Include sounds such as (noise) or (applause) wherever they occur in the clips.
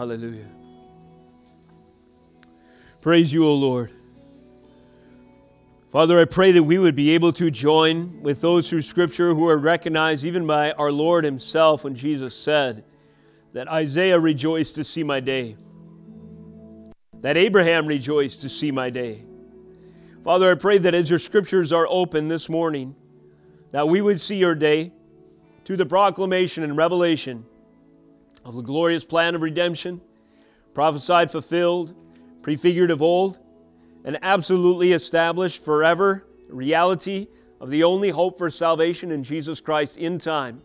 Hallelujah. Praise you, O Lord. Father, I pray that we would be able to join with those through Scripture who are recognized even by our Lord Himself when Jesus said that Isaiah rejoiced to see my day, that Abraham rejoiced to see my day. Father, I pray that as your Scriptures are open this morning, that we would see your day through the proclamation and revelation of the glorious plan of redemption, prophesied, fulfilled, prefigured of old and absolutely established forever the reality of the only hope for salvation in Jesus Christ in time,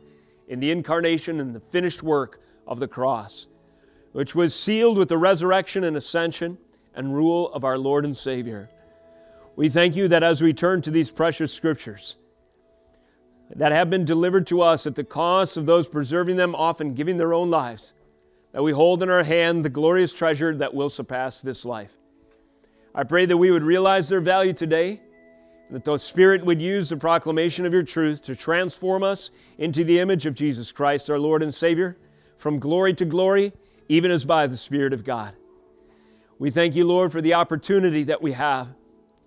in the incarnation and the finished work of the cross, which was sealed with the resurrection and ascension and rule of our Lord and Savior. We thank you that as we turn to these precious scriptures that have been delivered to us at the cost of those preserving them, often giving their own lives, that we hold in our hand the glorious treasure that will surpass this life. I pray that we would realize their value today, and that the Spirit would use the proclamation of your truth to transform us into the image of Jesus Christ, our Lord and Savior, from glory to glory, even as by the Spirit of God. We thank you, Lord, for the opportunity that we have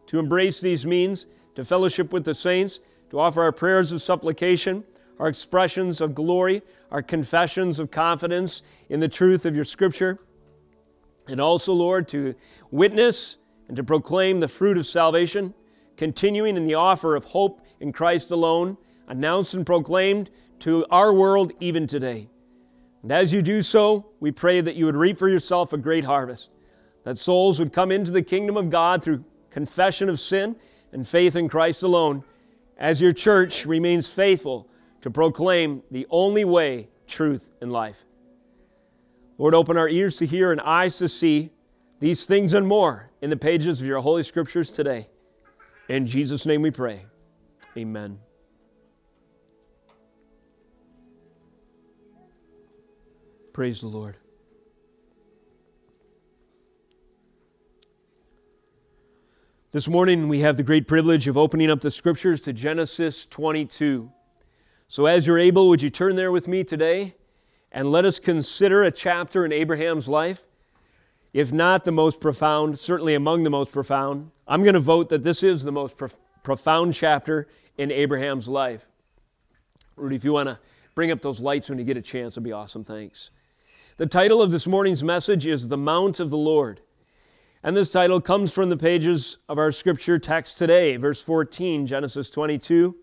to embrace these means, to fellowship with the saints, to offer our prayers of supplication, our expressions of glory, our confessions of confidence in the truth of your Scripture, and also, Lord, to witness and to proclaim the fruit of salvation, continuing in the offer of hope in Christ alone, announced and proclaimed to our world even today. And as you do so, we pray that you would reap for yourself a great harvest, that souls would come into the kingdom of God through confession of sin and faith in Christ alone, as your church remains faithful to proclaim the only way, truth, and life. Lord, open our ears to hear and eyes to see these things and more in the pages of your Holy Scriptures today. In Jesus' name we pray. Amen. Praise the Lord. This morning we have the great privilege of opening up the Scriptures to Genesis 22. So, as you're able, would you turn there with me today and let us consider a chapter in Abraham's life if not the most profound, certainly among the most profound. I'm going to vote that this is the most profound chapter in Abraham's life. Rudy, if you want to bring up those lights when you get a chance, it'd be awesome. Thanks. The title of this morning's message is The Mount of the Lord. And this title comes from the pages of our scripture text today, verse 14, Genesis 22.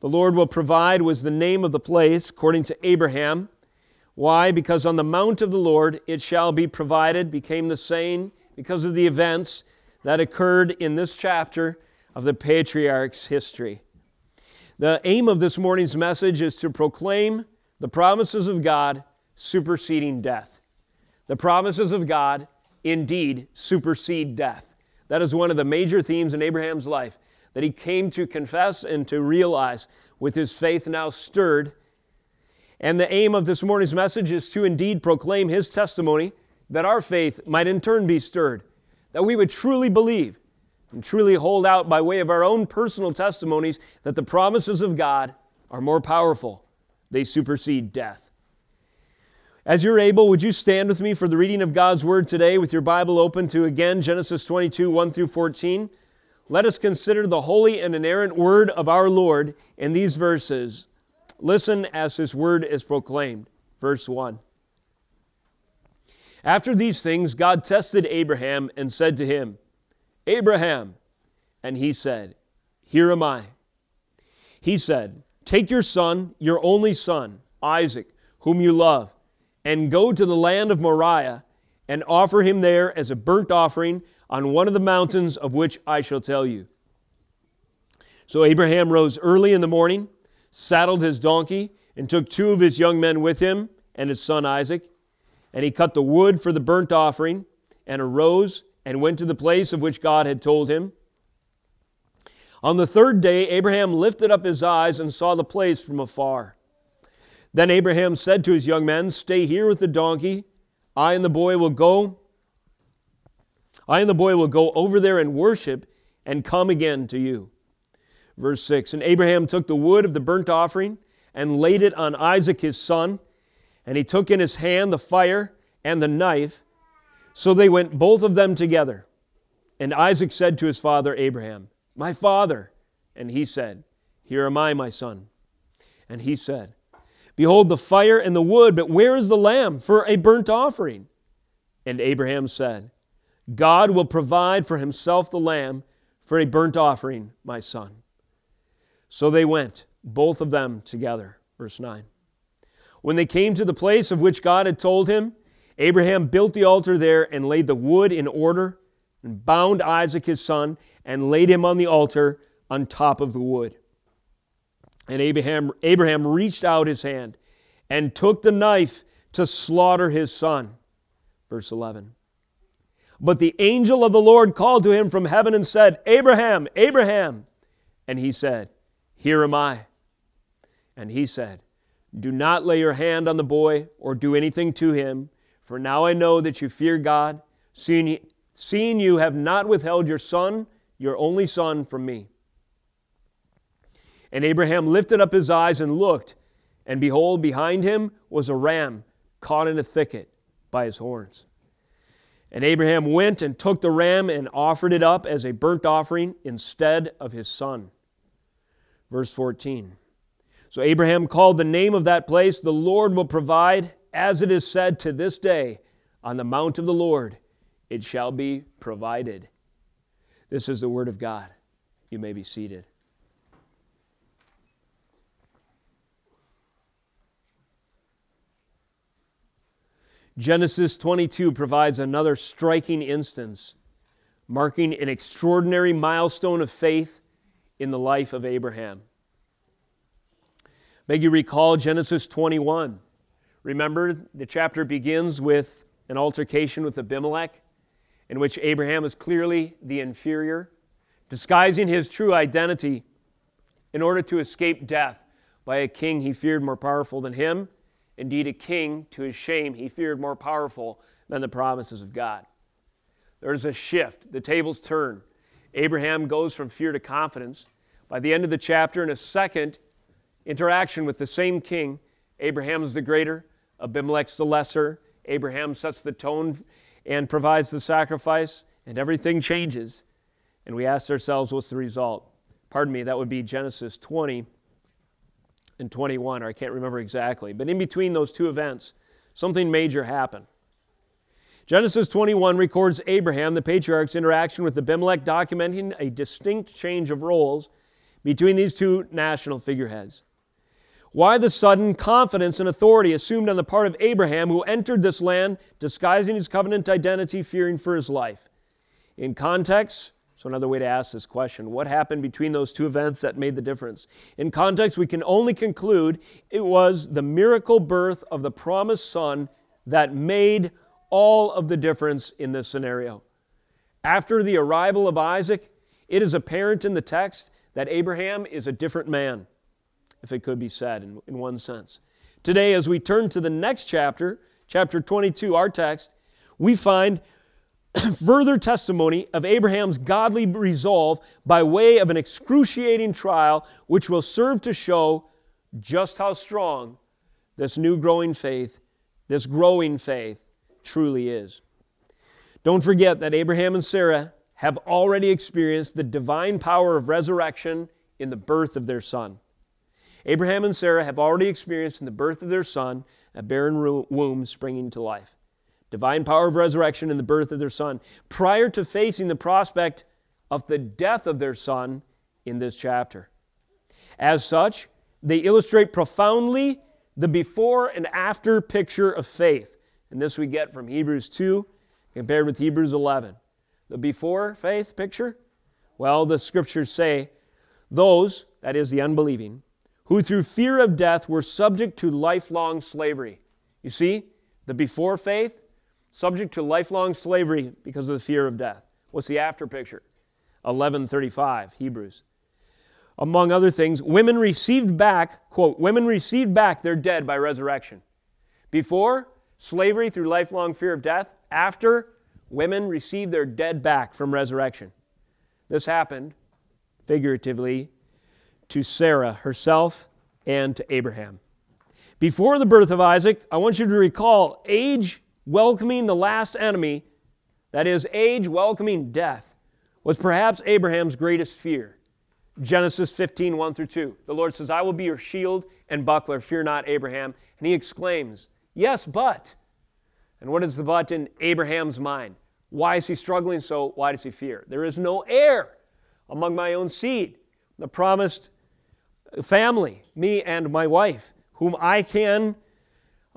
The Lord will provide was the name of the place, according to Abraham. Why? Because on the mount of the Lord it shall be provided, became the saying because of the events that occurred in this chapter of the patriarch's history. The aim of this morning's message is to proclaim the promises of God superseding death. The promises of God indeed supersede death. That is one of the major themes in Abraham's life that he came to confess and to realize with his faith now stirred and the aim of this morning's message is to indeed proclaim his testimony that our faith might in turn be stirred, that we would truly believe and truly hold out by way of our own personal testimonies that the promises of God are more powerful. They supersede death. As you're able, would you stand with me for the reading of God's Word today with your Bible open to again Genesis 22, 1 through 14? Let us consider the holy and inerrant Word of our Lord in these verses Listen as his word is proclaimed. Verse 1. After these things, God tested Abraham and said to him, Abraham. And he said, Here am I. He said, Take your son, your only son, Isaac, whom you love, and go to the land of Moriah and offer him there as a burnt offering on one of the mountains of which I shall tell you. So Abraham rose early in the morning saddled his donkey, and took two of his young men with him and his son Isaac. And he cut the wood for the burnt offering, and arose and went to the place of which God had told him. On the third day, Abraham lifted up his eyes and saw the place from afar. Then Abraham said to his young men, Stay here with the donkey. I and the boy will go. I and the boy will go over there and worship and come again to you. Verse 6 And Abraham took the wood of the burnt offering and laid it on Isaac his son. And he took in his hand the fire and the knife. So they went both of them together. And Isaac said to his father Abraham, My father. And he said, Here am I, my son. And he said, Behold the fire and the wood, but where is the lamb for a burnt offering? And Abraham said, God will provide for himself the lamb for a burnt offering, my son. So they went, both of them together. Verse 9. When they came to the place of which God had told him, Abraham built the altar there and laid the wood in order, and bound Isaac his son, and laid him on the altar on top of the wood. And Abraham, Abraham reached out his hand and took the knife to slaughter his son. Verse 11. But the angel of the Lord called to him from heaven and said, Abraham, Abraham. And he said, Here am I. And he said, Do not lay your hand on the boy or do anything to him, for now I know that you fear God, seeing, seeing you have not withheld your son, your only son, from me. And Abraham lifted up his eyes and looked, and behold, behind him was a ram caught in a thicket by his horns. And Abraham went and took the ram and offered it up as a burnt offering instead of his son. Verse 14. So Abraham called the name of that place, The Lord will provide, as it is said to this day, on the mount of the Lord it shall be provided. This is the word of God. You may be seated. Genesis 22 provides another striking instance, marking an extraordinary milestone of faith in the life of Abraham. May you recall Genesis 21. Remember, the chapter begins with an altercation with Abimelech, in which Abraham is clearly the inferior, disguising his true identity in order to escape death by a king he feared more powerful than him Indeed, a king, to his shame, he feared more powerful than the promises of God. There's a shift. The tables turn. Abraham goes from fear to confidence. By the end of the chapter, in a second interaction with the same king, Abraham is the greater, Abimelech's the lesser. Abraham sets the tone and provides the sacrifice, and everything changes. And we ask ourselves, what's the result? Pardon me, that would be Genesis 20, and 21, or I can't remember exactly. But in between those two events, something major happened. Genesis 21 records Abraham, the patriarch's interaction with Abimelech, documenting a distinct change of roles between these two national figureheads. Why the sudden confidence and authority assumed on the part of Abraham, who entered this land disguising his covenant identity, fearing for his life? In context, so, another way to ask this question what happened between those two events that made the difference? In context, we can only conclude it was the miracle birth of the promised son that made all of the difference in this scenario. After the arrival of Isaac, it is apparent in the text that Abraham is a different man, if it could be said in, in one sense. Today, as we turn to the next chapter, chapter 22, our text, we find (coughs) further testimony of Abraham's godly resolve by way of an excruciating trial, which will serve to show just how strong this new growing faith, this growing faith, truly is. Don't forget that Abraham and Sarah have already experienced the divine power of resurrection in the birth of their son. Abraham and Sarah have already experienced in the birth of their son a barren womb springing to life divine power of resurrection and the birth of their son, prior to facing the prospect of the death of their son in this chapter. As such, they illustrate profoundly the before and after picture of faith. And this we get from Hebrews 2 compared with Hebrews 11. The before faith picture? Well, the scriptures say, those, that is the unbelieving, who through fear of death were subject to lifelong slavery. You see, the before faith subject to lifelong slavery because of the fear of death. What's the after picture? 1135, Hebrews. Among other things, women received back, quote, women received back their dead by resurrection. Before, slavery through lifelong fear of death. After, women received their dead back from resurrection. This happened, figuratively, to Sarah herself and to Abraham. Before the birth of Isaac, I want you to recall age welcoming the last enemy, that is, age welcoming death, was perhaps Abraham's greatest fear. Genesis 15, 1 through 2. The Lord says, I will be your shield and buckler. Fear not, Abraham. And he exclaims, Yes, but. And what is the but in Abraham's mind? Why is he struggling so? Why does he fear? There is no heir among my own seed, the promised family, me and my wife, whom I can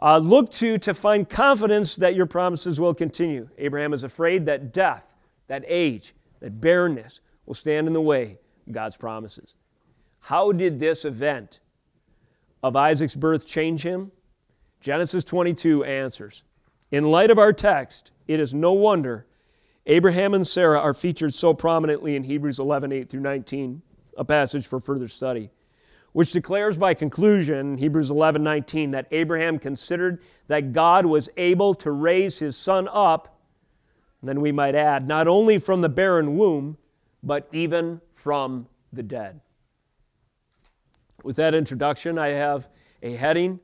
uh, look to to find confidence that your promises will continue. Abraham is afraid that death, that age, that barrenness will stand in the way of God's promises. How did this event of Isaac's birth change him? Genesis 22 answers. In light of our text, it is no wonder Abraham and Sarah are featured so prominently in Hebrews 11 8 through 19, a passage for further study, which declares by conclusion, Hebrews 11 19, that Abraham considered that God was able to raise his son up, and then we might add, not only from the barren womb, but even from the dead. With that introduction, I have a heading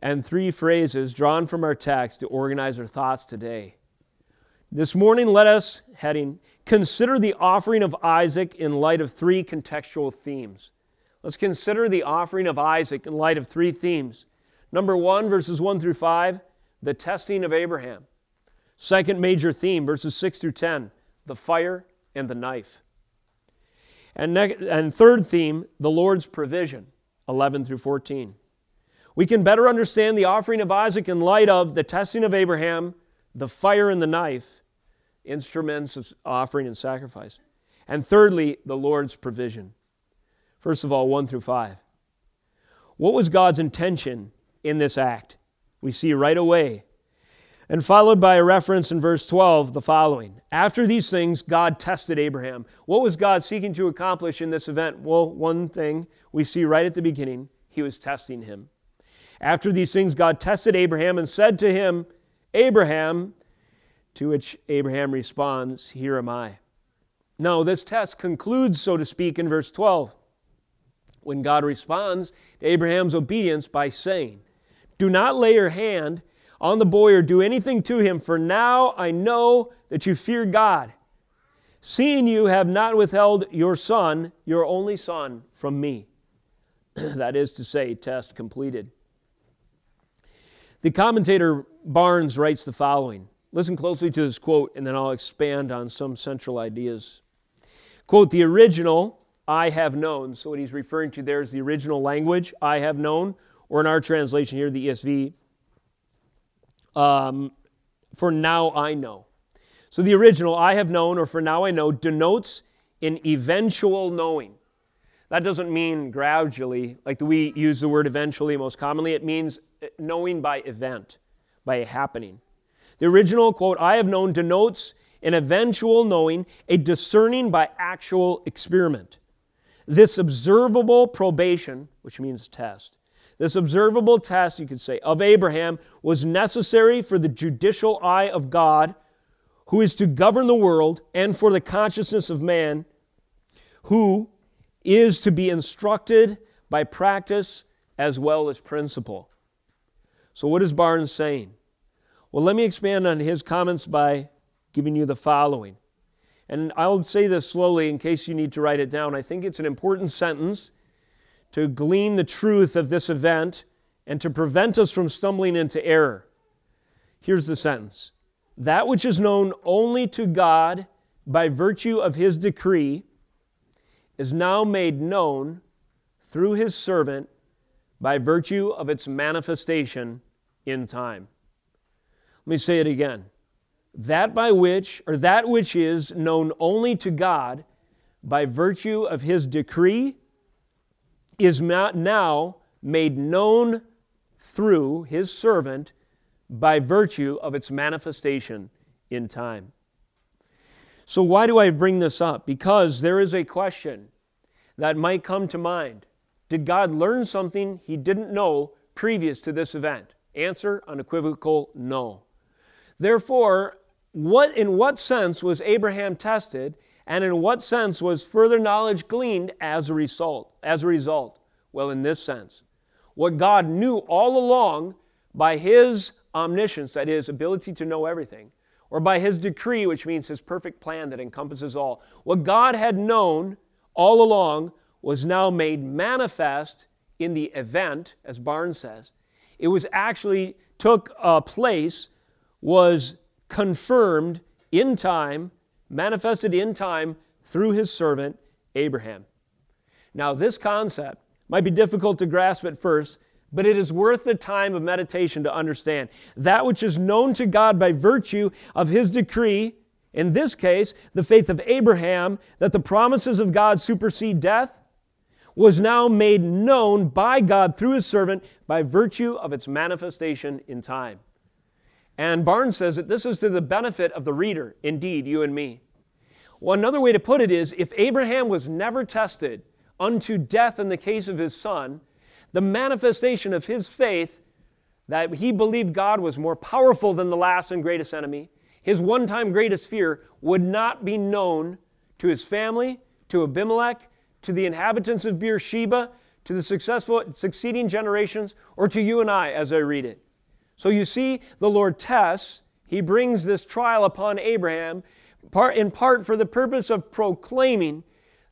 and three phrases drawn from our text to organize our thoughts today. This morning, let us, heading, consider the offering of Isaac in light of three contextual themes. Let's consider the offering of Isaac in light of three themes. Number one, verses 1 through 5, the testing of Abraham. Second major theme, verses 6 through 10, the fire and the knife. And, ne- and third theme, the Lord's provision, 11 through 14. We can better understand the offering of Isaac in light of the testing of Abraham, the fire and the knife, instruments of offering and sacrifice. And thirdly, the Lord's provision. First of all, 1 through 5. What was God's intention in this act? We see right away. And followed by a reference in verse 12, the following After these things, God tested Abraham. What was God seeking to accomplish in this event? Well, one thing we see right at the beginning He was testing him. After these things, God tested Abraham and said to him, Abraham, to which Abraham responds, Here am I. Now, this test concludes, so to speak, in verse 12, when God responds to Abraham's obedience by saying, Do not lay your hand on the boy or do anything to him, for now I know that you fear God, seeing you have not withheld your son, your only son, from me. (clears throat) that is to say, test completed. The commentator Barnes writes the following Listen closely to this quote, and then I'll expand on some central ideas. Quote, the original, I have known. So, what he's referring to there is the original language, I have known, or in our translation here, the ESV, um, for now I know. So, the original, I have known, or for now I know, denotes an eventual knowing. That doesn't mean gradually, like we use the word eventually most commonly. It means knowing by event, by a happening. The original quote, I have known, denotes an eventual knowing, a discerning by actual experiment. This observable probation, which means test, this observable test, you could say, of Abraham was necessary for the judicial eye of God, who is to govern the world, and for the consciousness of man, who is to be instructed by practice as well as principle. So, what is Barnes saying? Well, let me expand on his comments by giving you the following. And I'll say this slowly in case you need to write it down. I think it's an important sentence to glean the truth of this event and to prevent us from stumbling into error. Here's the sentence That which is known only to God by virtue of his decree is now made known through his servant by virtue of its manifestation in time. Let me say it again. That by which, or that which is known only to God by virtue of his decree, is now made known through his servant by virtue of its manifestation in time. So, why do I bring this up? Because there is a question that might come to mind. Did God learn something he didn't know previous to this event? Answer unequivocal no. Therefore, what, in what sense was Abraham tested, and in what sense was further knowledge gleaned as a result? As a result, well, in this sense, what God knew all along by His omniscience, that is, ability to know everything, or by his decree, which means his perfect plan that encompasses all. What God had known all along was now made manifest in the event, as Barnes says. It was actually took a place, was confirmed in time, manifested in time through his servant Abraham. Now, this concept might be difficult to grasp at first, but it is worth the time of meditation to understand. That which is known to God by virtue of his decree, in this case, the faith of Abraham, that the promises of God supersede death, was now made known by God through his servant by virtue of its manifestation in time. And Barnes says that this is to the benefit of the reader, indeed, you and me. Well, another way to put it is if Abraham was never tested unto death in the case of his son, the manifestation of his faith that he believed God was more powerful than the last and greatest enemy, his one time greatest fear, would not be known to his family, to Abimelech, to the inhabitants of Beersheba, to the successful succeeding generations, or to you and I as I read it. So you see, the Lord tests, he brings this trial upon Abraham, in part for the purpose of proclaiming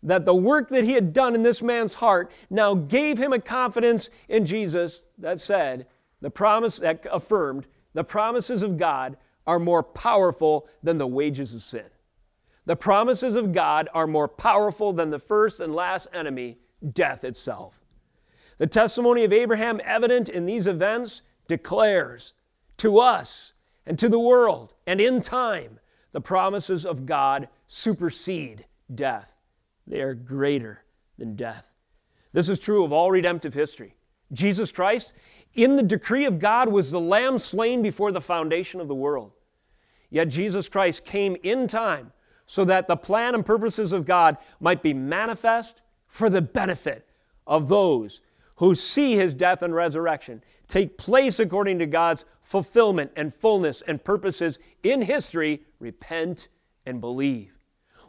that the work that he had done in this man's heart now gave him a confidence in Jesus that said, the promise that affirmed, the promises of God are more powerful than the wages of sin. The promises of God are more powerful than the first and last enemy, death itself. The testimony of Abraham, evident in these events, declares to us and to the world and in time the promises of God supersede death. They are greater than death. This is true of all redemptive history. Jesus Christ, in the decree of God, was the lamb slain before the foundation of the world. Yet Jesus Christ came in time so that the plan and purposes of God might be manifest for the benefit of those who see his death and resurrection take place according to God's fulfillment and fullness and purposes in history, repent and believe.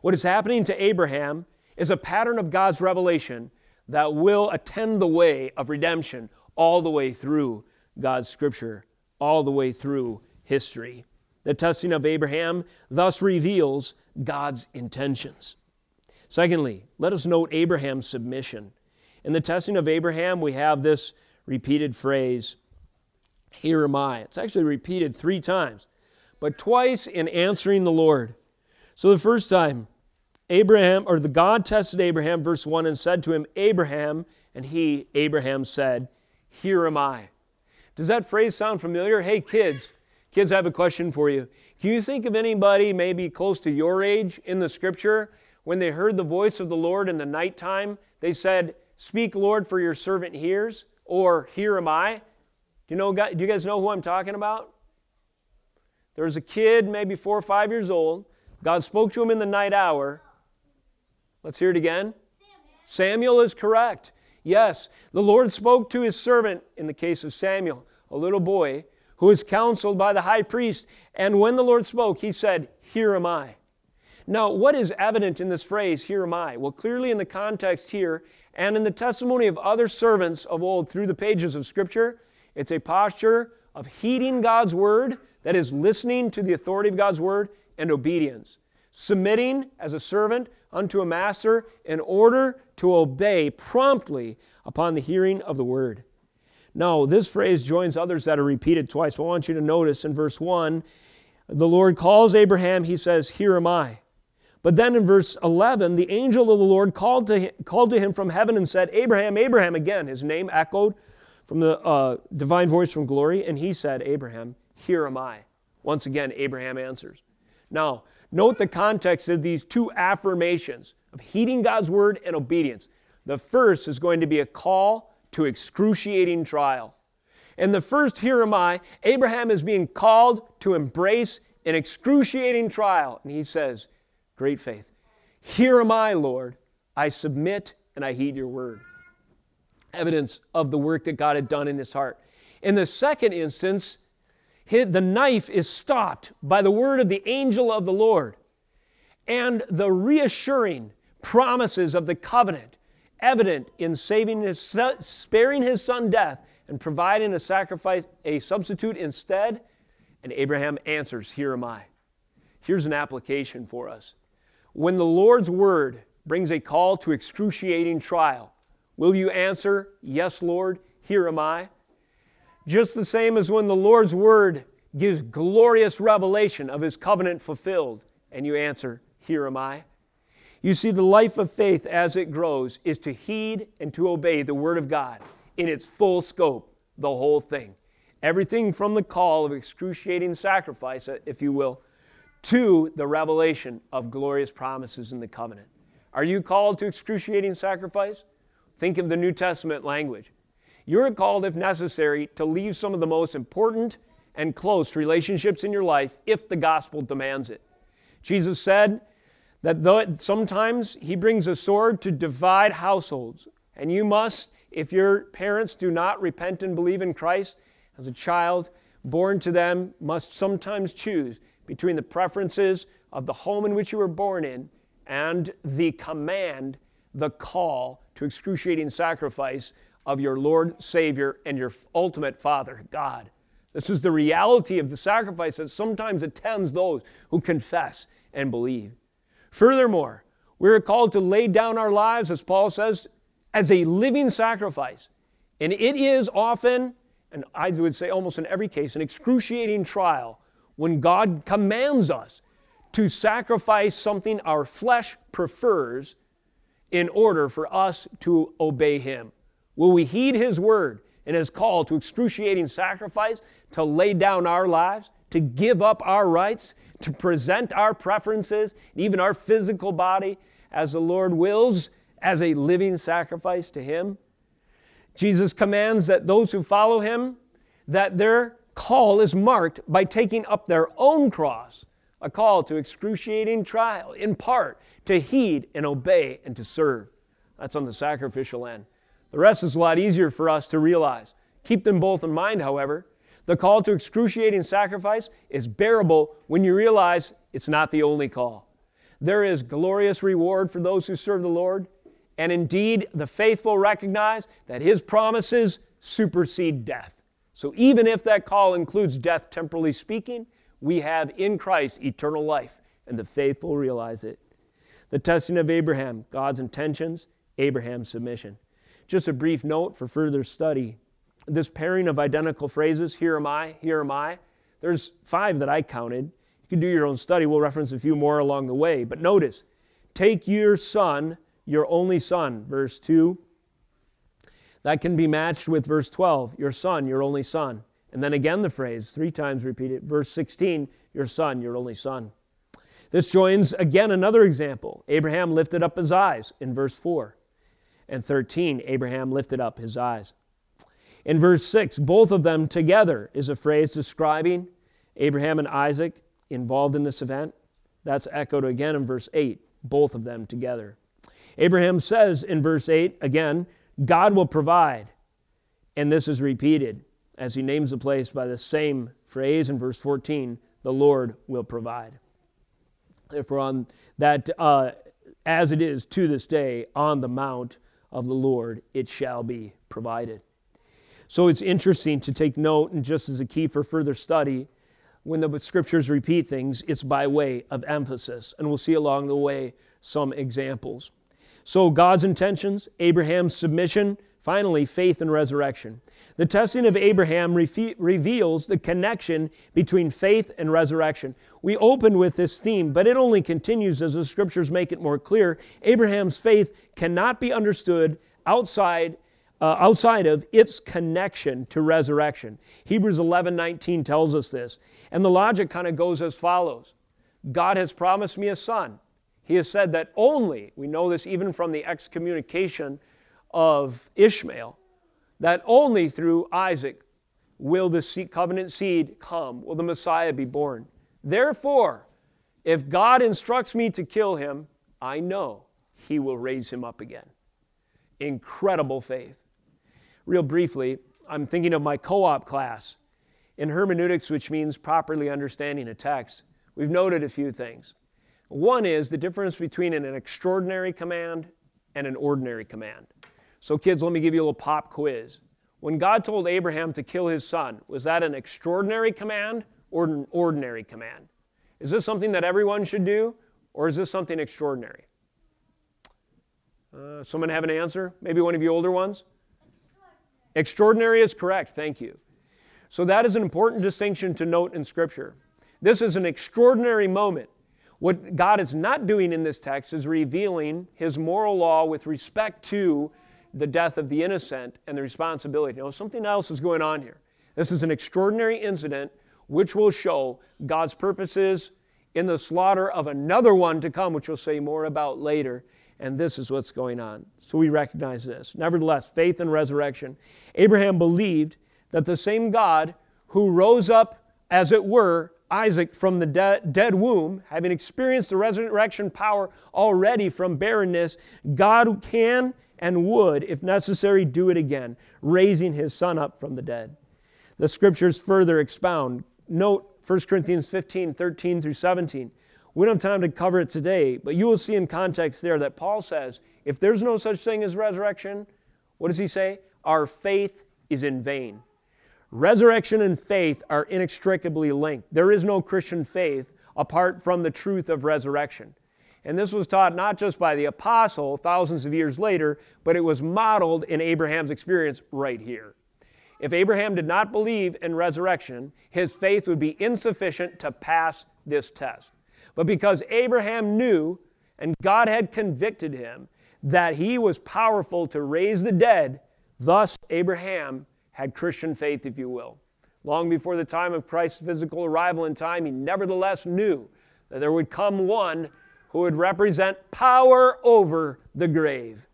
What is happening to Abraham is a pattern of God's revelation that will attend the way of redemption all the way through God's scripture, all the way through history. The testing of Abraham thus reveals God's intentions. Secondly, let us note Abraham's submission. In the testing of Abraham, we have this repeated phrase, Here am I. It's actually repeated three times, but twice in answering the Lord. So the first time, Abraham, or the God tested Abraham, verse 1, and said to him, Abraham, and he, Abraham, said, Here am I. Does that phrase sound familiar? Hey, kids, Kids, I have a question for you. Can you think of anybody maybe close to your age in the scripture when they heard the voice of the Lord in the nighttime? They said, Speak, Lord, for your servant hears, or Here am I. Do you, know, do you guys know who I'm talking about? There was a kid, maybe four or five years old. God spoke to him in the night hour. Let's hear it again. Samuel, is correct. Yes, the Lord spoke to his servant in the case of Samuel, a little boy who was counseled by the high priest. And when the Lord spoke, he said, Here am I. Now, what is evident in this phrase, Here am I? Well, clearly in the context here and in the testimony of other servants of old through the pages of Scripture, it's a posture of heeding God's word, that is, listening to the authority of God's word, and obedience. Submitting as a servant unto a master in order to obey promptly upon the hearing of the word. Now, this phrase joins others that are repeated twice. but I want you to notice in verse 1, the Lord calls Abraham, he says, Here am I. But then in verse 11, the angel of the Lord called to him, called to him from heaven and said, Abraham, Abraham, again, his name echoed from the uh, divine voice from glory, and he said, Abraham, here am I. Once again, Abraham answers. Now, note the context of these two affirmations of heeding God's word and obedience. The first is going to be a call to excruciating trial. In the first, here am I, Abraham is being called to embrace an excruciating trial. And he says, Great faith. Here am I, Lord. I submit and I heed your word. Evidence of the work that God had done in his heart. In the second instance, the knife is stopped by the word of the angel of the Lord and the reassuring promises of the covenant evident in saving his son, sparing his son death and providing a sacrifice, a substitute instead? And Abraham answers, Here am I. Here's an application for us. When the Lord's word brings a call to excruciating trial, will you answer, Yes, Lord, here am I? Just the same as when the Lord's word gives glorious revelation of his covenant fulfilled, and you answer, Here am I. You see, the life of faith as it grows is to heed and to obey the Word of God in its full scope, the whole thing. Everything from the call of excruciating sacrifice, if you will, to the revelation of glorious promises in the covenant. Are you called to excruciating sacrifice? Think of the New Testament language. You're called, if necessary, to leave some of the most important and close relationships in your life if the gospel demands it. Jesus said that though sometimes he brings a sword to divide households, and you must, if your parents do not repent and believe in Christ, as a child born to them must sometimes choose between the preferences of the home in which you were born in and the command, the call to excruciating sacrifice of your Lord, Savior, and your ultimate Father, God. This is the reality of the sacrifice that sometimes attends those who confess and believe. Furthermore, we are called to lay down our lives, as Paul says, as a living sacrifice. And it is often, and I would say almost in every case, an excruciating trial when God commands us to sacrifice something our flesh prefers in order for us to obey Him. Will we heed His word and His call to excruciating sacrifice, to lay down our lives, to give up our rights, to present our preferences, even our physical body, as the Lord wills, as a living sacrifice to Him? Jesus commands that those who follow Him, that their call is marked by taking up their own cross, a call to excruciating trial, in part to heed and obey and to serve. That's on the sacrificial end. The rest is a lot easier for us to realize. Keep them both in mind, however. The call to excruciating sacrifice is bearable when you realize it's not the only call. There is glorious reward for those who serve the Lord, and indeed the faithful recognize that His promises supersede death. So even if that call includes death, temporally speaking, we have in Christ eternal life, and the faithful realize it. The testing of Abraham, God's intentions, Abraham's submission. Just a brief note for further study. This pairing of identical phrases, here am I, here am I, there's five that I counted. You can do your own study. We'll reference a few more along the way. But notice, take your son, your only son, verse 2. That can be matched with verse 12, your son, your only son. And then again the phrase, three times repeated. Verse 16, your son, your only son. This joins again another example. Abraham lifted up his eyes in verse 4 and 13, Abraham lifted up his eyes. In verse 6, both of them together is a phrase describing Abraham and Isaac involved in this event. That's echoed again in verse 8, both of them together. Abraham says in verse 8 again, God will provide. And this is repeated as he names the place by the same phrase in verse 14 the Lord will provide. Therefore, on that, uh, as it is to this day on the mount of the Lord, it shall be provided. So it's interesting to take note, and just as a key for further study, when the scriptures repeat things, it's by way of emphasis. And we'll see along the way some examples. So, God's intentions, Abraham's submission, finally, faith and resurrection. The testing of Abraham re- reveals the connection between faith and resurrection. We opened with this theme, but it only continues as the scriptures make it more clear. Abraham's faith cannot be understood outside uh, outside of its connection to resurrection. Hebrews 11 19 tells us this. And the logic kind of goes as follows God has promised me a son. He has said that only, we know this even from the excommunication of Ishmael, that only through Isaac will the covenant seed come, will the Messiah be born. Therefore, if God instructs me to kill him, I know he will raise him up again. Incredible faith. Real briefly, I'm thinking of my co op class. In hermeneutics, which means properly understanding a text, we've noted a few things. One is the difference between an extraordinary command and an ordinary command. So, kids, let me give you a little pop quiz. When God told Abraham to kill his son, was that an extraordinary command or an ordinary command? Is this something that everyone should do, or is this something extraordinary? Uh, someone have an answer? Maybe one of you older ones? Extraordinary is correct, thank you. So, that is an important distinction to note in Scripture. This is an extraordinary moment. What God is not doing in this text is revealing His moral law with respect to the death of the innocent and the responsibility. No, something else is going on here. This is an extraordinary incident which will show God's purposes in the slaughter of another one to come, which we'll say more about later. And this is what's going on. So we recognize this. Nevertheless, faith and resurrection. Abraham believed that the same God who rose up, as it were, Isaac from the de- dead womb, having experienced the resurrection power already from barrenness, God can and would, if necessary, do it again, raising his son up from the dead. The scriptures further expound. Note 1 Corinthians 15, 13 through 17. We don't have time to cover it today, but you will see in context there that Paul says, if there's no such thing as resurrection, what does he say? Our faith is in vain. Resurrection and faith are inextricably linked. There is no Christian faith apart from the truth of resurrection. And this was taught not just by the apostle thousands of years later, but it was modeled in Abraham's experience right here. If Abraham did not believe in resurrection, his faith would be insufficient to pass this test. But because Abraham knew and God had convicted him that he was powerful to raise the dead, thus Abraham had Christian faith, if you will. Long before the time of Christ's physical arrival in time, he nevertheless knew that there would come one who would represent power over the grave,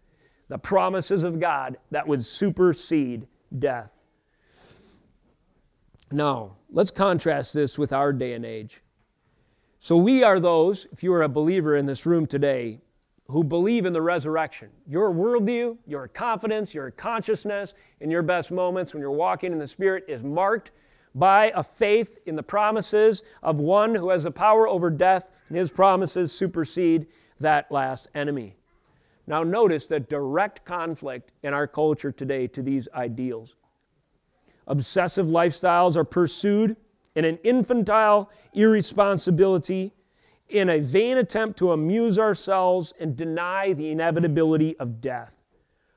the promises of God that would supersede death. Now, let's contrast this with our day and age. So, we are those, if you are a believer in this room today, who believe in the resurrection. Your worldview, your confidence, your consciousness in your best moments when you're walking in the Spirit is marked by a faith in the promises of one who has the power over death, and his promises supersede that last enemy. Now, notice the direct conflict in our culture today to these ideals. Obsessive lifestyles are pursued in an infantile irresponsibility, in a vain attempt to amuse ourselves and deny the inevitability of death.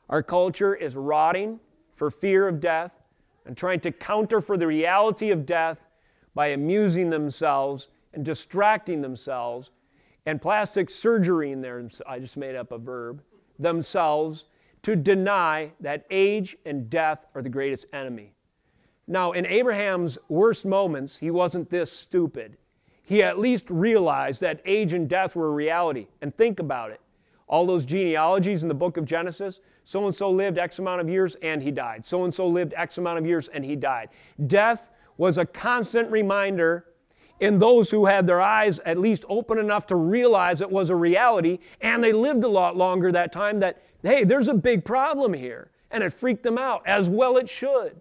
Our culture is rotting for fear of death and trying to counter for the reality of death by amusing themselves and distracting themselves and plastic surgery in there, I just made up a verb, themselves to deny that age and death are the greatest enemy. Now, in Abraham's worst moments, he wasn't this stupid. He at least realized that age and death were a reality. And think about it. All those genealogies in the book of Genesis so and so lived X amount of years and he died. So and so lived X amount of years and he died. Death was a constant reminder in those who had their eyes at least open enough to realize it was a reality and they lived a lot longer that time that, hey, there's a big problem here. And it freaked them out, as well it should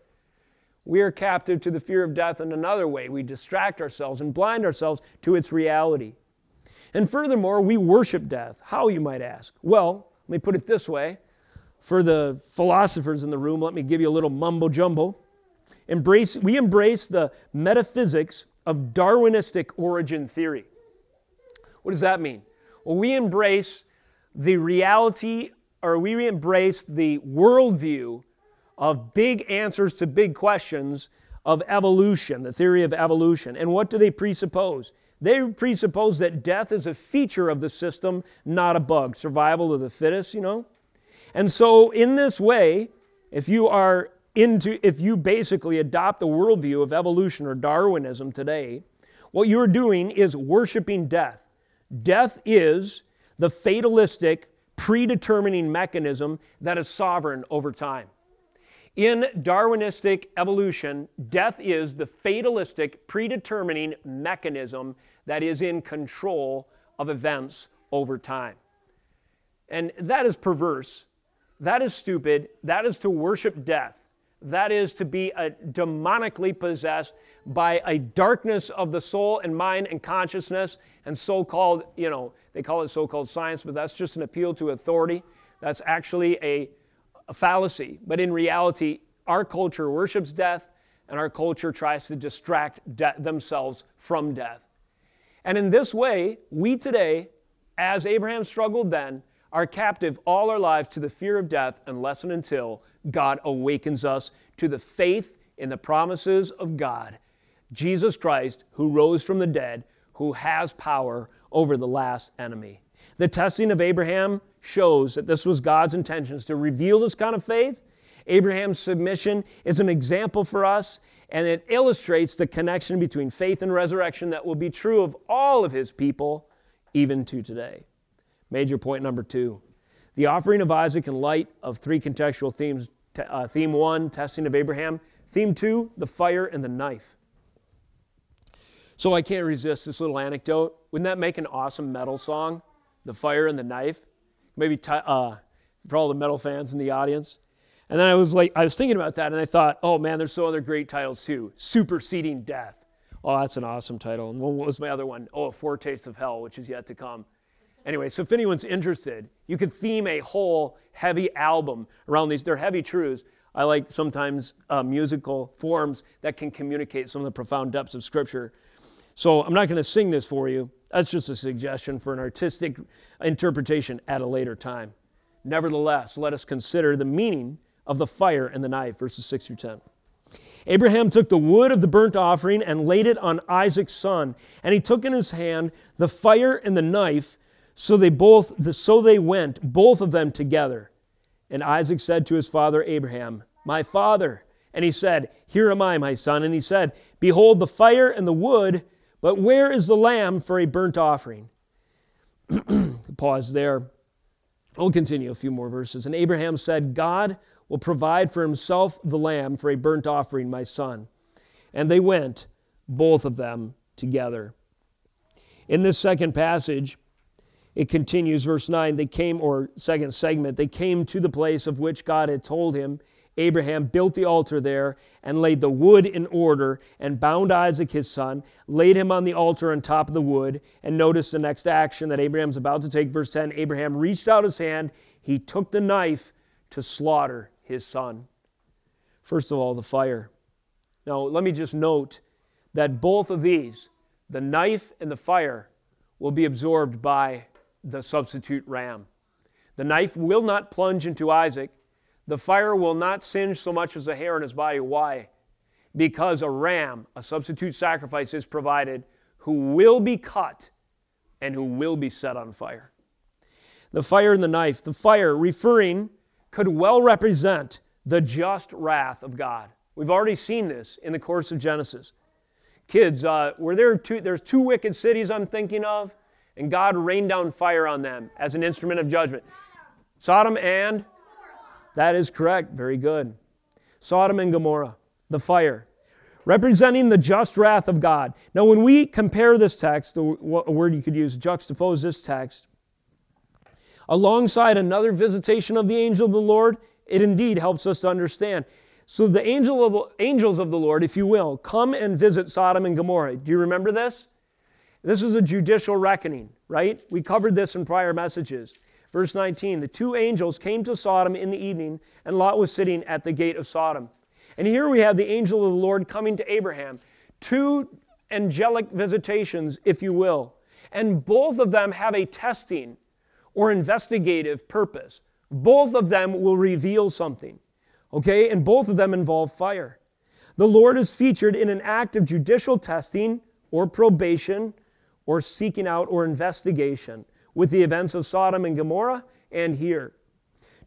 we are captive to the fear of death in another way. We distract ourselves and blind ourselves to its reality. And furthermore, we worship death. How, you might ask? Well, let me put it this way. For the philosophers in the room, let me give you a little mumbo jumbo. Embrace, we embrace the metaphysics of Darwinistic origin theory. What does that mean? Well, we embrace the reality, or we embrace the worldview of big answers to big questions of evolution, the theory of evolution. And what do they presuppose? They presuppose that death is a feature of the system, not a bug. Survival of the fittest, you know? And so, in this way, if you are into, if you basically adopt the worldview of evolution or Darwinism today, what you're doing is worshiping death. Death is the fatalistic, predetermining mechanism that is sovereign over time. In Darwinistic evolution, death is the fatalistic, predetermining mechanism that is in control of events over time. And that is perverse. That is stupid. That is to worship death. That is to be a demonically possessed by a darkness of the soul and mind and consciousness and so called, you know, they call it so called science, but that's just an appeal to authority. That's actually a a fallacy, but in reality, Our culture worships death, and our culture tries to distract de- themselves from death. And in this way, we today, as Abraham struggled then, are captive all our lives to the fear of death unless and until God awakens us to the faith in the promises of God, Jesus Christ, who rose from the dead, who has power over the last enemy. The testing of Abraham shows that this was God's intentions to reveal this kind of faith. Abraham's submission is an example for us, and it illustrates the connection between faith and resurrection that will be true of all of his people, even to today. Major point number two the offering of Isaac in light of three contextual themes. Uh, theme one, testing of Abraham. Theme two, the fire and the knife. So I can't resist this little anecdote. Wouldn't that make an awesome metal song? The fire and the knife. Maybe t- uh, for all the metal fans in the audience. And then I was like, I was thinking about that, and I thought, oh man, there's so other great titles too. Superseding Death. Oh, that's an awesome title. And what was my other one? Oh, A Foretaste of Hell, which is yet to come. Anyway, so if anyone's interested, you could theme a whole heavy album around these. They're heavy truths. I like sometimes uh, musical forms that can communicate some of the profound depths of Scripture. So I'm not going to sing this for you. That's just a suggestion for an artistic interpretation at a later time. Nevertheless, let us consider the meaning of the fire and the knife, verses 6 through 10. Abraham took the wood of the burnt offering and laid it on Isaac's son, and he took in his hand the fire and the knife so they both so they went, both of them together. And Isaac said to his father Abraham, My father. And he said, Here am I, my son. And he said, Behold the fire and the wood, but where is the lamb for a burnt offering? (clears throat) Pause there. We'll continue a few more verses. And Abraham said, God will provide for himself the lamb for a burnt offering, my son. And they went, both of them, together. In this second passage, it continues, verse 9, they came, or second segment, they came to the place of which God had told him. Abraham built the altar there and laid the wood in order and bound Isaac his son, laid him on the altar on top of the wood. And notice the next action that Abraham's about to take. Verse 10 Abraham reached out his hand, he took the knife to slaughter his son. First of all, the fire. Now, let me just note that both of these, the knife and the fire, will be absorbed by the substitute ram. The knife will not plunge into Isaac. The fire will not singe so much as a hair on his body. Why? Because a ram, a substitute sacrifice, is provided who will be cut and who will be set on fire. The fire and the knife. The fire, referring, could well represent the just wrath of God. We've already seen this in the course of Genesis. Kids, uh, were there two, there's two wicked cities I'm thinking of and God rained down fire on them as an instrument of judgment. Sodom and? That is correct. Very good. Sodom and Gomorrah, the fire, representing the just wrath of God. Now, when we compare this text, a word you could use, juxtapose this text, alongside another visitation of the angel of the Lord, it indeed helps us to understand. So, the angel of, angels of the Lord, if you will, come and visit Sodom and Gomorrah. Do you remember this? This is a judicial reckoning, right? We covered this in prior messages. Verse 19 The two angels came to Sodom in the evening, and Lot was sitting at the gate of Sodom. And here we have the angel of the Lord coming to Abraham. Two angelic visitations, if you will. And both of them have a testing or investigative purpose. Both of them will reveal something. Okay? And both of them involve fire. The Lord is featured in an act of judicial testing or probation or seeking out or investigation with the events of Sodom and Gomorrah and here.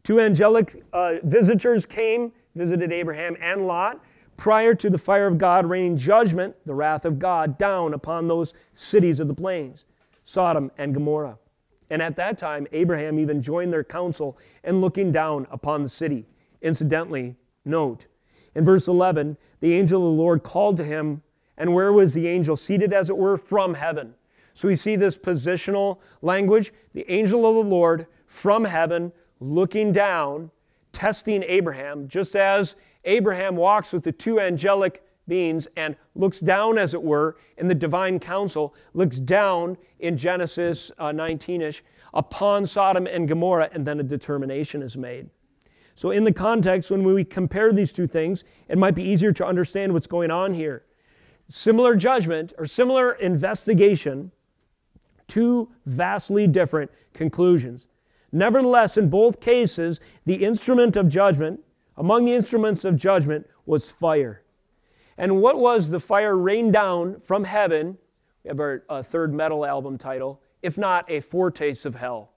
Two angelic uh, visitors came, visited Abraham and Lot prior to the fire of God raining judgment, the wrath of God, down upon those cities of the plains, Sodom and Gomorrah. And at that time, Abraham even joined their council and looking down upon the city. Incidentally, note, in verse 11, the angel of the Lord called to him, and where was the angel? Seated, as it were, from heaven. So we see this positional language the angel of the Lord from heaven looking down, testing Abraham, just as Abraham walks with the two angelic beings and looks down, as it were, in the divine council, looks down in Genesis 19 uh, ish upon Sodom and Gomorrah, and then a determination is made. So, in the context, when we compare these two things, it might be easier to understand what's going on here. Similar judgment or similar investigation, two vastly different conclusions. Nevertheless, in both cases, the instrument of judgment, among the instruments of judgment, was fire. And what was the fire rained down from heaven? We have our uh, third metal album title, if not a foretaste of hell.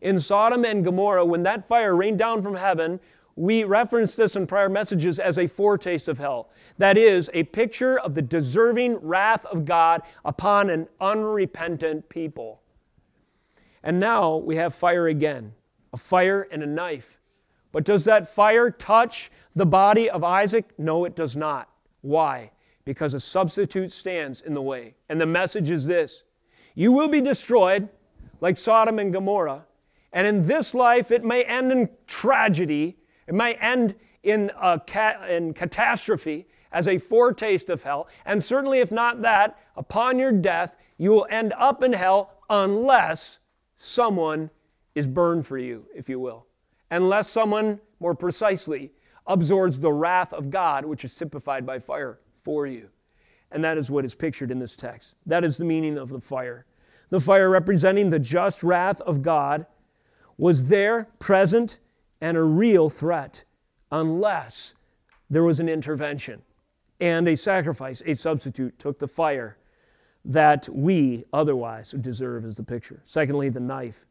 In Sodom and Gomorrah, when that fire rained down from heaven, we referenced this in prior messages as a foretaste of hell. That is, a picture of the deserving wrath of God upon an unrepentant people. And now we have fire again a fire and a knife. But does that fire touch the body of Isaac? No, it does not. Why? Because a substitute stands in the way. And the message is this You will be destroyed like Sodom and Gomorrah. And in this life, it may end in tragedy, it may end in, a ca- in catastrophe as a foretaste of hell. And certainly, if not that, upon your death, you will end up in hell unless someone is burned for you, if you will. Unless someone, more precisely, absorbs the wrath of God, which is typified by fire, for you. And that is what is pictured in this text. That is the meaning of the fire. The fire representing the just wrath of God was there, present, and a real threat, unless there was an intervention and a sacrifice, a substitute, took the fire that we otherwise deserve as the picture. Secondly, the knife.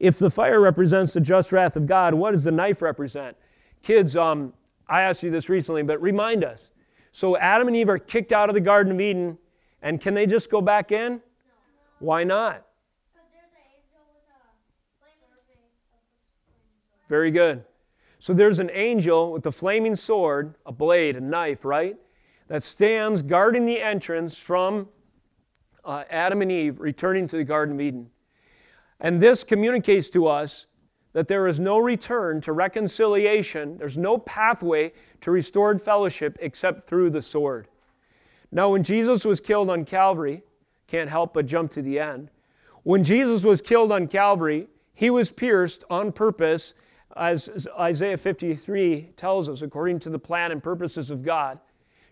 If the fire represents the just wrath of God, what does the knife represent? Kids, um, I asked you this recently, but remind us. So Adam and Eve are kicked out of the Garden of Eden, and can they just go back in? Why not? Very good. So there's an angel with a flaming sword, a blade, a knife, right? That stands guarding the entrance from uh, Adam and Eve returning to the Garden of Eden. And this communicates to us that there is no return to reconciliation, there's no pathway to restored fellowship except through the sword. Now, when Jesus was killed on Calvary, can't help but jump to the end. When Jesus was killed on Calvary, he was pierced on purpose, as Isaiah 53 tells us, according to the plan and purposes of God,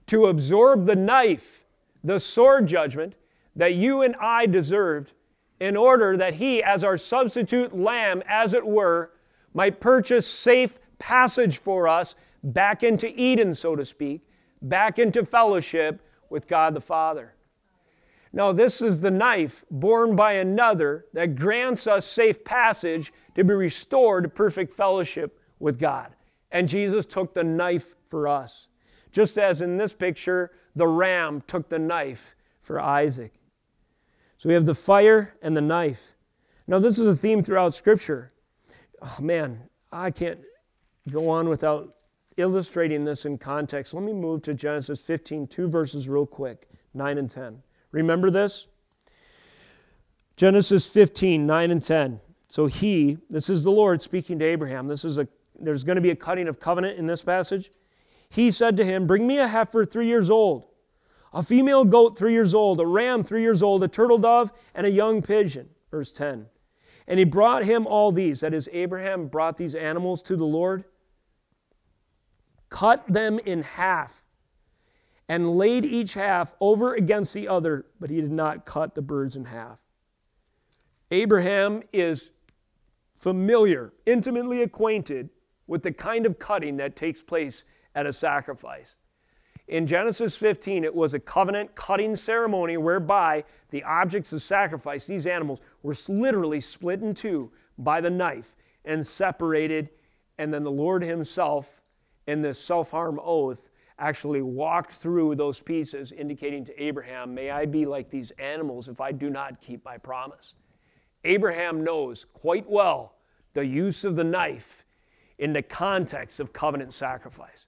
to absorb the knife, the sword judgment, that you and I deserved in order that he, as our substitute lamb, as it were, might purchase safe passage for us back into Eden, so to speak, back into fellowship with God the Father. Now, this is the knife borne by another that grants us safe passage to be restored to perfect fellowship with God. And Jesus took the knife for us. Just as in this picture, the ram took the knife for Isaac. So we have the fire and the knife. Now, this is a theme throughout Scripture. Oh, man, I can't go on without illustrating this in context. Let me move to Genesis 15, two verses real quick 9 and 10. Remember this? Genesis 15, 9 and 10. So he, this is the Lord speaking to Abraham. This is a there's going to be a cutting of covenant in this passage. He said to him, Bring me a heifer three years old a female goat three years old, a ram three years old, a turtle dove, and a young pigeon. Verse 10. And he brought him all these. That is, Abraham brought these animals to the Lord, cut them in half, and laid each half over against the other, but he did not cut the birds in half. Abraham is familiar, intimately acquainted with the kind of cutting that takes place at a sacrifice. In Genesis 15, it was a covenant cutting ceremony whereby the objects of sacrifice, these animals, were literally split in two by the knife and separated. And then the Lord Himself, in this self harm oath, actually walked through those pieces, indicating to Abraham, May I be like these animals if I do not keep my promise. Abraham knows quite well the use of the knife in the context of covenant sacrifice.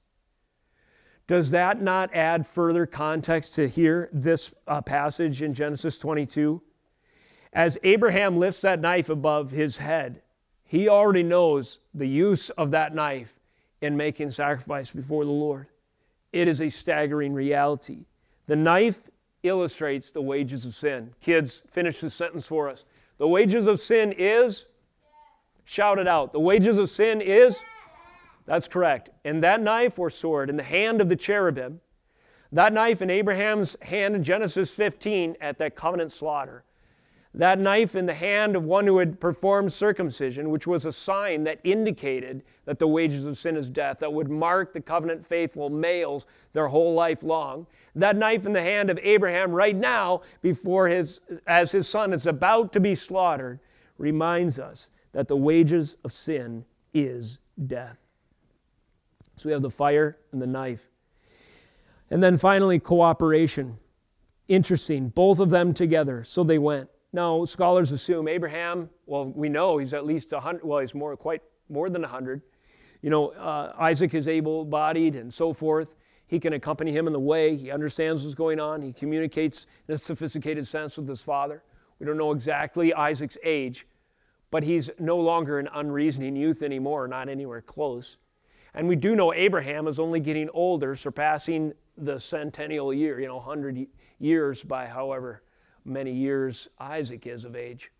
Does that not add further context to here, this uh, passage in Genesis 22? As Abraham lifts that knife above his head, he already knows the use of that knife in making sacrifice before the Lord. It is a staggering reality. The knife illustrates the wages of sin. Kids, finish the sentence for us. The wages of sin is? Shout it out. The wages of sin is? That's correct. And that knife or sword in the hand of the cherubim, that knife in Abraham's hand in Genesis 15 at that covenant slaughter, that knife in the hand of one who had performed circumcision, which was a sign that indicated that the wages of sin is death, that would mark the covenant faithful males their whole life long. That knife in the hand of Abraham right now, before his, as his son is about to be slaughtered, reminds us that the wages of sin is death. So we have the fire and the knife. And then finally, cooperation. Interesting, both of them together. So they went. Now, scholars assume Abraham, well, we know he's at least 100, well, he's more, quite more than 100. You know, uh, Isaac is able bodied and so forth. He can accompany him in the way. He understands what's going on. He communicates in a sophisticated sense with his father. We don't know exactly Isaac's age, but he's no longer an unreasoning youth anymore, not anywhere close. And we do know Abraham is only getting older, surpassing the centennial year, you know, 100 years by however many years Isaac is of age.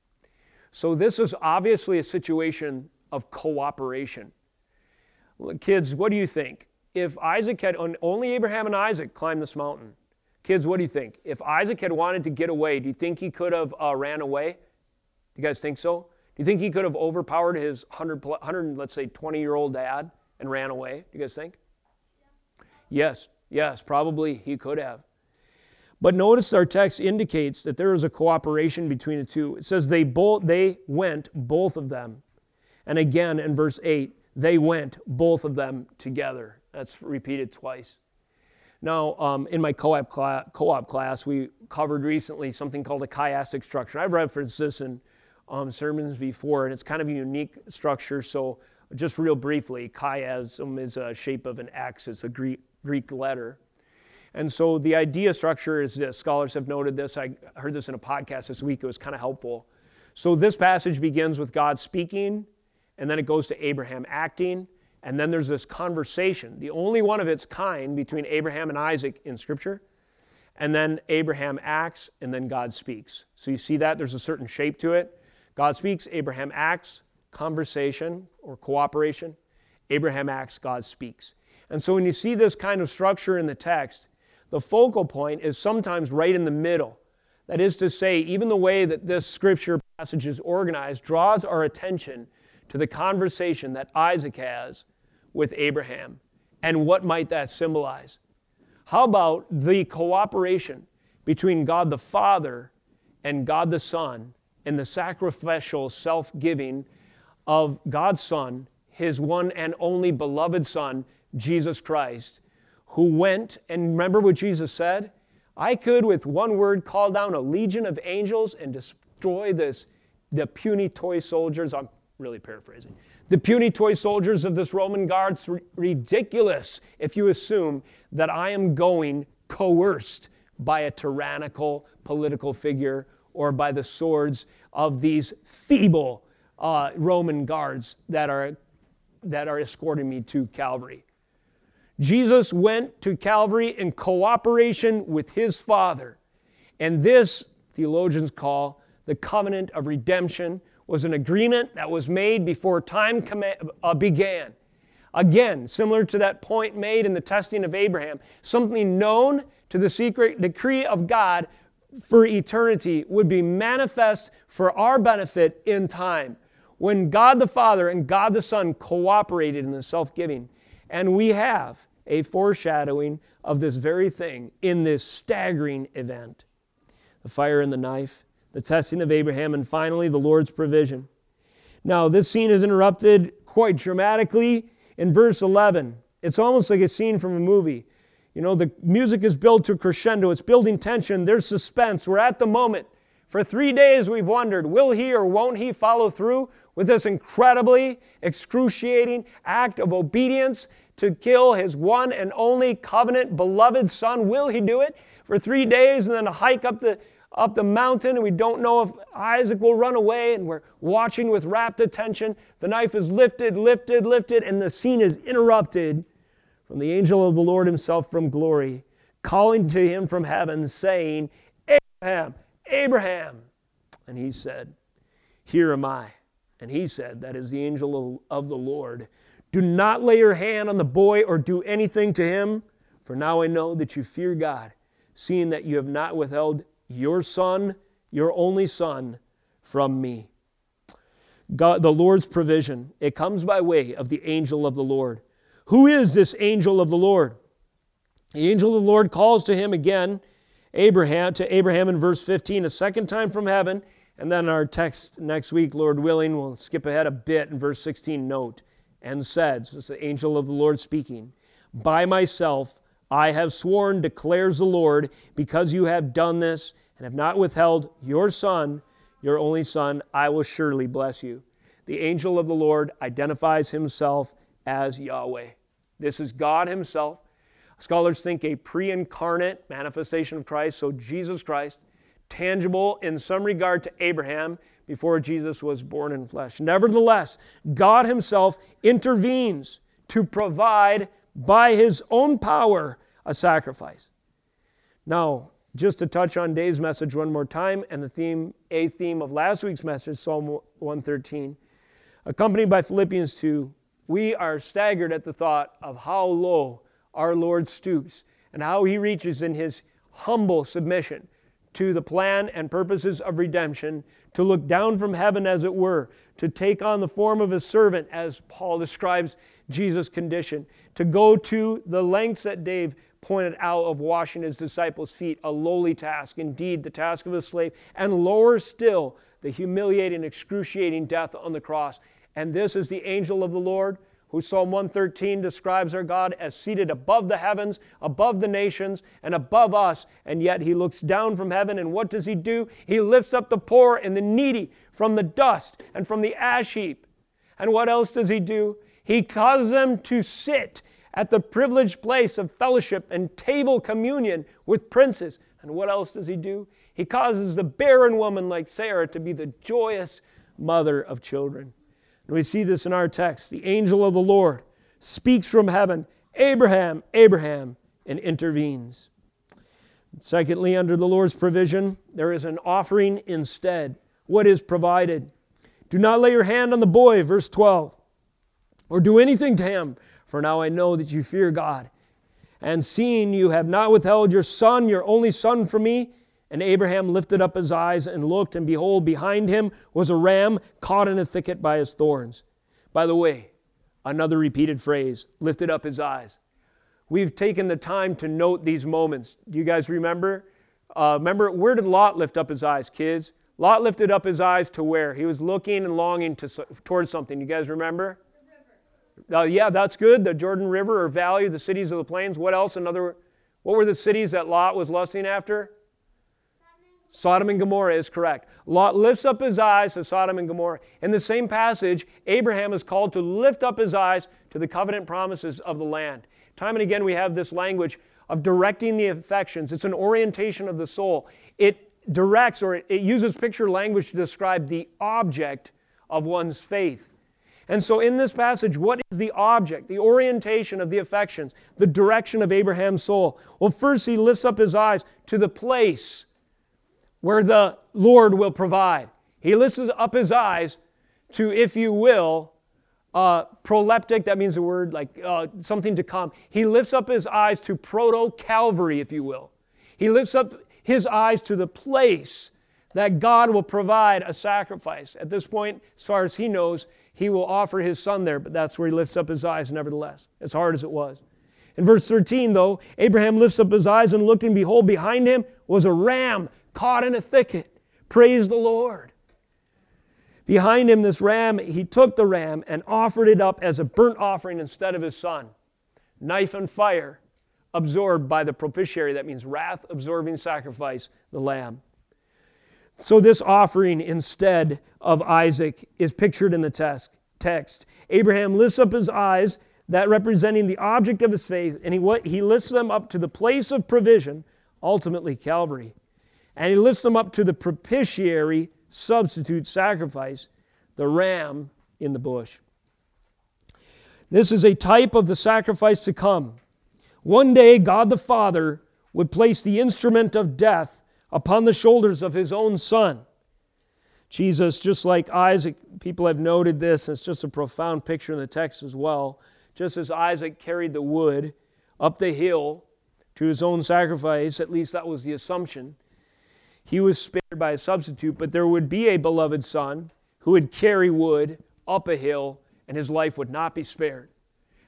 So, this is obviously a situation of cooperation. Kids, what do you think? If Isaac had, only Abraham and Isaac climbed this mountain. Kids, what do you think? If Isaac had wanted to get away, do you think he could have uh, ran away? Do you guys think so? Do you think he could have overpowered his 100, 100 let's say, 20 year old dad and ran away? Do you guys think? Yes, yes, probably he could have. But notice our text indicates that there is a cooperation between the two. It says they both they went both of them. And again in verse 8, they went both of them together. That's repeated twice. Now, um, in my co-op, cla- co-op class, we covered recently something called a chiastic structure. I've referenced this in um, sermons before, and it's kind of a unique structure. So, just real briefly, chiasm is a shape of an X. It's a Greek, Greek letter. And so the idea structure is this. Scholars have noted this. I heard this in a podcast this week. It was kind of helpful. So this passage begins with God speaking, and then it goes to Abraham acting, and then there's this conversation, the only one of its kind between Abraham and Isaac in Scripture. And then Abraham acts, and then God speaks. So you see that? There's a certain shape to it. God speaks, Abraham acts, conversation or cooperation. Abraham acts, God speaks. And so when you see this kind of structure in the text, the focal point is sometimes right in the middle. That is to say, even the way that this scripture passage is organized draws our attention to the conversation that Isaac has with Abraham. And what might that symbolize? How about the cooperation between God the Father and God the Son in the sacrificial self giving of God's Son, his one and only beloved Son, Jesus Christ, who went, and remember what Jesus said? I could, with one word, call down a legion of angels and destroy this, the puny toy soldiers. I'm really paraphrasing. The puny toy soldiers of this Roman guard. It's ridiculous if you assume that I am going coerced by a tyrannical political figure or by the swords of these feeble uh, Roman guards that are, that are escorting me to Calvary. Jesus went to Calvary in cooperation with his Father. And this, theologians call the covenant of redemption, was an agreement that was made before time uh, began. Again, similar to that point made in the testing of Abraham, something known to the secret decree of God for eternity would be manifest for our benefit in time. When God the Father and God the Son cooperated in the self giving, and we have a foreshadowing of this very thing in this staggering event the fire and the knife, the testing of Abraham, and finally the Lord's provision. Now, this scene is interrupted quite dramatically in verse 11. It's almost like a scene from a movie. You know, the music is built to crescendo, it's building tension, there's suspense. We're at the moment. For three days, we've wondered will he or won't he follow through with this incredibly excruciating act of obedience to kill his one and only covenant beloved son. Will he do it for three days and then a hike up the, up the mountain? And we don't know if Isaac will run away. And we're watching with rapt attention. The knife is lifted, lifted, lifted, and the scene is interrupted from the angel of the Lord himself from glory, calling to him from heaven, saying, Abraham, Abraham. And he said, Here am I. And he said, That is the angel of, of the Lord Do not lay your hand on the boy or do anything to him, for now I know that you fear God, seeing that you have not withheld your son, your only son, from me. God, the Lord's provision, it comes by way of the angel of the Lord. Who is this angel of the Lord? The angel of the Lord calls to him again, Abraham, to Abraham in verse 15, a second time from heaven. And then our text next week, Lord willing, we'll skip ahead a bit in verse 16, note, and said, so it's the angel of the Lord speaking, By myself I have sworn, declares the Lord, because you have done this and have not withheld your son, your only son, I will surely bless you. The angel of the Lord identifies himself as Yahweh. This is God Himself. Scholars think a pre incarnate manifestation of Christ, so Jesus Christ, tangible in some regard to Abraham before Jesus was born in flesh. Nevertheless, God Himself intervenes to provide by His own power a sacrifice. Now, just to touch on Dave's message one more time and the theme, a theme of last week's message, Psalm 113, accompanied by Philippians 2, we are staggered at the thought of how low our Lord stoops and how he reaches in his humble submission to the plan and purposes of redemption, to look down from heaven, as it were, to take on the form of a servant, as Paul describes Jesus' condition, to go to the lengths that Dave pointed out of washing his disciples' feet, a lowly task, indeed, the task of a slave, and lower still, the humiliating, excruciating death on the cross. And this is the angel of the Lord who Psalm 113 describes our God as seated above the heavens, above the nations, and above us. And yet he looks down from heaven, and what does he do? He lifts up the poor and the needy from the dust and from the ash heap. And what else does he do? He causes them to sit at the privileged place of fellowship and table communion with princes. And what else does he do? He causes the barren woman like Sarah to be the joyous mother of children. And we see this in our text. The angel of the Lord speaks from heaven, Abraham, Abraham, and intervenes. secondly, under the Lord's provision, there is an offering instead. What is provided? Do not lay your hand on the boy, verse 12, or do anything to him, for now I know that you fear God. And seeing you have not withheld your son, your only son, from me, and Abraham lifted up his eyes and looked, and behold, behind him was a ram caught in a thicket by his thorns. By the way, another repeated phrase lifted up his eyes. We've taken the time to note these moments. Do you guys remember? Uh, remember, where did Lot lift up his eyes, kids? Lot lifted up his eyes to where? He was looking and longing to, towards something. You guys remember? Uh, yeah, that's good. The Jordan River or Valley, the cities of the plains. What else? Another. What were the cities that Lot was lusting after? Sodom and Gomorrah is correct. Lot lifts up his eyes to Sodom and Gomorrah. In the same passage, Abraham is called to lift up his eyes to the covenant promises of the land. Time and again, we have this language of directing the affections. It's an orientation of the soul. It directs or it uses picture language to describe the object of one's faith. And so, in this passage, what is the object, the orientation of the affections, the direction of Abraham's soul? Well, first, he lifts up his eyes to the place where the Lord will provide. He lifts up his eyes to, if you will, uh, proleptic, that means a word like uh, something to come. He lifts up his eyes to proto Calvary, if you will. He lifts up his eyes to the place that God will provide a sacrifice. At this point, as far as he knows, he will offer his son there, but that's where he lifts up his eyes, nevertheless, as hard as it was. In verse 13, though, Abraham lifts up his eyes and looked, and behold, behind him was a ram caught in a thicket. Praise the Lord. Behind him, this ram, he took the ram and offered it up as a burnt offering instead of his son. Knife and fire absorbed by the propitiatory, that means wrath absorbing sacrifice, the lamb. So, this offering instead of Isaac is pictured in the text. Abraham lifts up his eyes, that representing the object of his faith, and he, he lifts them up to the place of provision, ultimately Calvary and he lifts them up to the propitiatory substitute sacrifice, the ram in the bush. This is a type of the sacrifice to come. One day, God the Father would place the instrument of death upon the shoulders of his own Son. Jesus, just like Isaac, people have noted this, it's just a profound picture in the text as well. Just as Isaac carried the wood up the hill to his own sacrifice, at least that was the assumption, he was spared by a substitute, but there would be a beloved son who would carry wood up a hill and his life would not be spared.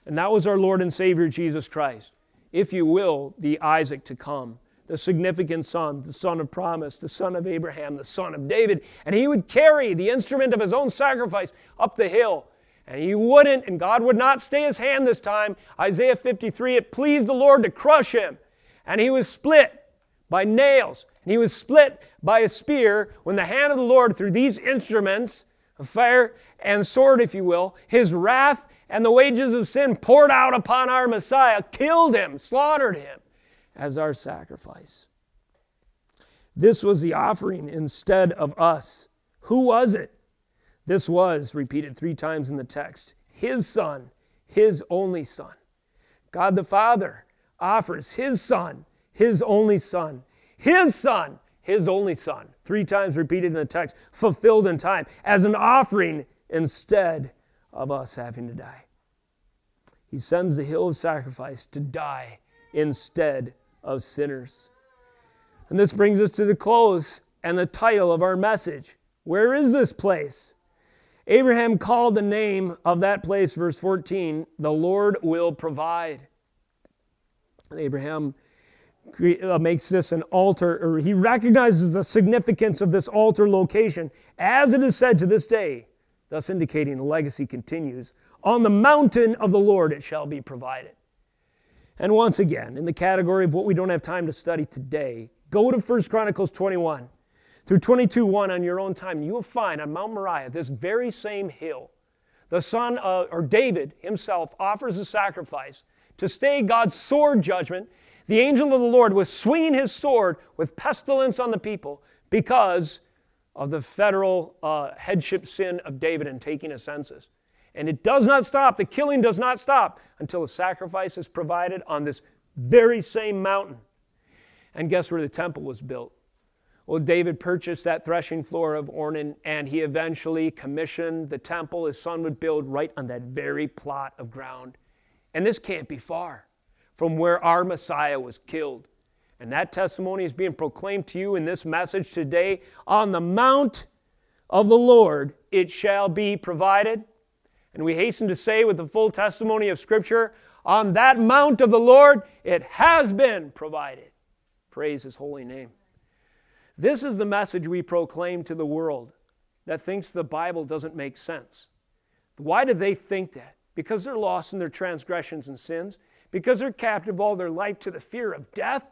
And that was our Lord and Savior Jesus Christ. If you will, the Isaac to come, the significant son, the son of promise, the son of Abraham, the son of David. And he would carry the instrument of his own sacrifice up the hill. And he wouldn't, and God would not stay his hand this time. Isaiah 53 it pleased the Lord to crush him. And he was split by nails, and he was split by a spear when the hand of the Lord, through these instruments of fire and sword, if you will, his wrath and the wages of sin poured out upon our Messiah, killed him, slaughtered him as our sacrifice. This was the offering instead of us. Who was it? This was repeated three times in the text His Son, His only Son. God the Father offers His Son, His only Son, His Son, His only Son. Three times repeated in the text, fulfilled in time, as an offering instead of us having to die. He sends the hill of sacrifice to die instead of sinners. And this brings us to the close and the title of our message. Where is this place? Abraham called the name of that place, verse 14, the Lord will provide. And Abraham Uh, makes this an altar, or he recognizes the significance of this altar location, as it is said to this day thus indicating the legacy continues. On the mountain of the Lord it shall be provided. And once again, in the category of what we don't have time to study today, go to 1 Chronicles 21 through 22 1 on your own time. You will find on Mount Moriah, this very same hill, the son of, or David himself offers a sacrifice to stay God's sword judgment. The angel of the Lord was swinging his sword with pestilence on the people because of the federal uh, headship sin of David in taking a census. And it does not stop, the killing does not stop until a sacrifice is provided on this very same mountain. And guess where the temple was built? Well, David purchased that threshing floor of Ornan, and he eventually commissioned the temple his son would build right on that very plot of ground. And this can't be far from where our Messiah was killed. And that testimony is being proclaimed to you in this message today. On the mount of the Lord it shall be provided. And we hasten to say, with the full testimony of Scripture, on that mount of the Lord it has been provided. Praise His holy name. This is the message we proclaim to the world that thinks the Bible doesn't make sense. Why do they think that? Because they're lost in their transgressions and sins, because they're captive all their life to the fear of death,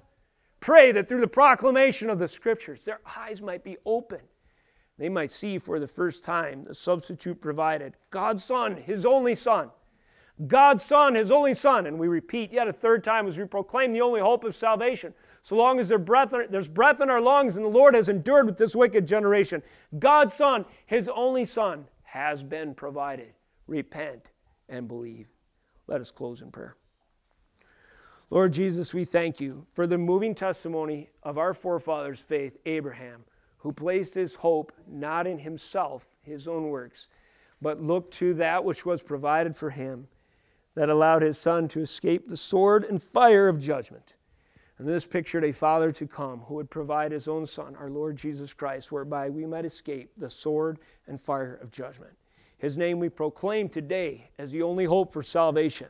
Pray that through the proclamation of the scriptures, their eyes might be open. They might see for the first time the substitute provided God's Son, His only Son. God's Son, His only Son. And we repeat yet a third time as we proclaim the only hope of salvation. So long as there's breath, in our lungs and the Lord has endured with this wicked generation, God's Son, His only Son, has been provided. Repent and believe. Let us close in prayer. Lord Jesus, we thank you for the moving testimony of our forefathers' faith, Abraham, who placed his hope not in himself, his own works, but looked to that which was provided for him, that allowed his son to escape the sword and fire of judgment. And this pictured a father to come who would provide his own son, our Lord Jesus Christ, whereby we might escape the sword and fire of judgment. His name we proclaim today as the only hope for salvation.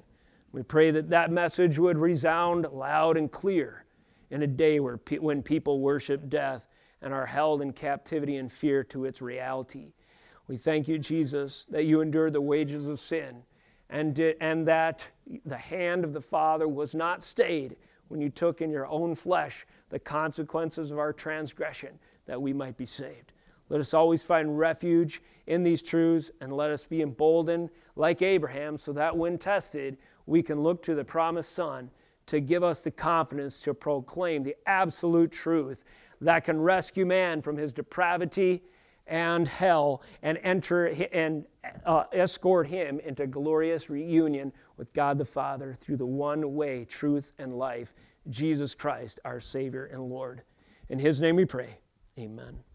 We pray that that message would resound loud and clear in a day where pe- when people worship death and are held in captivity and fear to its reality. We thank you, Jesus, that you endured the wages of sin and, and that the hand of the Father was not stayed when you took in your own flesh the consequences of our transgression that we might be saved. Let us always find refuge in these truths and let us be emboldened like Abraham so that when tested, we can look to the promised Son to give us the confidence to proclaim the absolute truth that can rescue man from his depravity and hell and enter and uh, escort him into glorious reunion with God the Father through the one way, truth, and life, Jesus Christ, our Savior and Lord. In his name we pray. Amen.